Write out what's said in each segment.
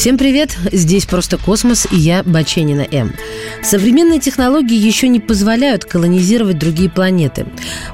Всем привет! Здесь «Просто космос» и я, Баченина М. Современные технологии еще не позволяют колонизировать другие планеты.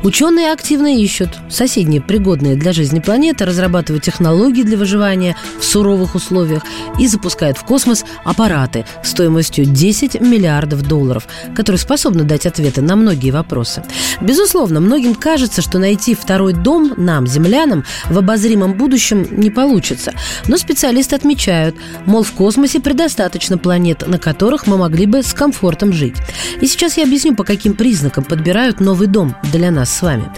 Ученые активно ищут соседние пригодные для жизни планеты, разрабатывают технологии для выживания в суровых условиях и запускают в космос аппараты стоимостью 10 миллиардов долларов, которые способны дать ответы на многие вопросы. Безусловно, многим кажется, что найти второй дом нам, землянам, в обозримом будущем не получится. Но специалисты отмечают, Мол, в космосе предостаточно планет, на которых мы могли бы с комфортом жить. И сейчас я объясню, по каким признакам подбирают новый дом для нас с вами.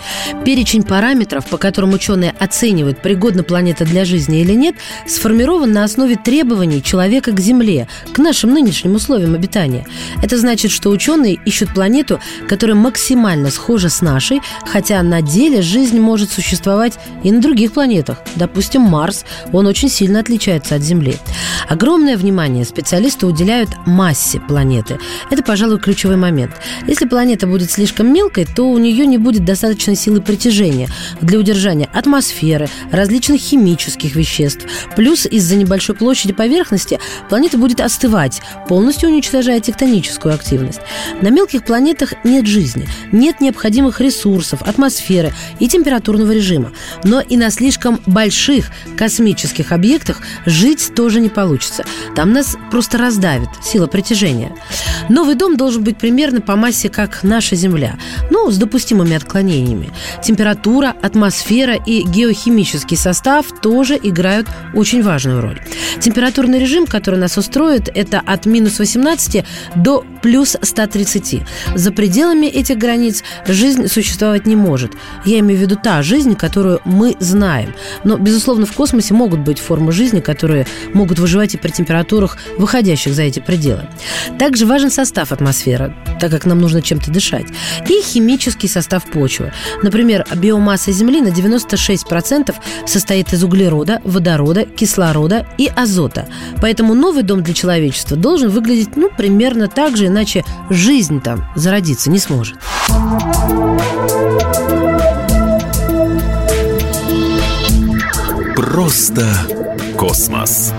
Перечень параметров, по которым ученые оценивают, пригодна планета для жизни или нет, сформирован на основе требований человека к Земле, к нашим нынешним условиям обитания. Это значит, что ученые ищут планету, которая максимально схожа с нашей, хотя на деле жизнь может существовать и на других планетах. Допустим, Марс, он очень сильно отличается от Земли. Огромное внимание специалисты уделяют массе планеты. Это, пожалуй, ключевой момент. Если планета будет слишком мелкой, то у нее не будет достаточной силы притяжения для удержания атмосферы, различных химических веществ. Плюс из-за небольшой площади поверхности планета будет остывать, полностью уничтожая тектоническую активность. На мелких планетах нет жизни, нет необходимых ресурсов, атмосферы и температурного режима. Но и на слишком больших космических объектах жить тоже не получится. Там нас просто раздавит сила притяжения. Новый дом должен быть примерно по массе, как наша Земля, ну, с допустимыми отклонениями. Температура, атмосфера и геохимический состав тоже играют очень важную роль. Температурный режим, который нас устроит, это от минус 18 до плюс 130. За пределами этих границ жизнь существовать не может. Я имею в виду та жизнь, которую мы знаем. Но, безусловно, в космосе могут быть формы жизни, которые могут выживать и при температурах, выходящих за эти пределы. Также важен состав атмосферы, так как нам нужно чем-то дышать, и химический состав почвы. Например, биомасса Земли на 96% состоит из углерода, водорода, кислорода и азота. Поэтому новый дом для человечества должен выглядеть ну, примерно так же, иначе жизнь там зародиться не сможет. Просто космос.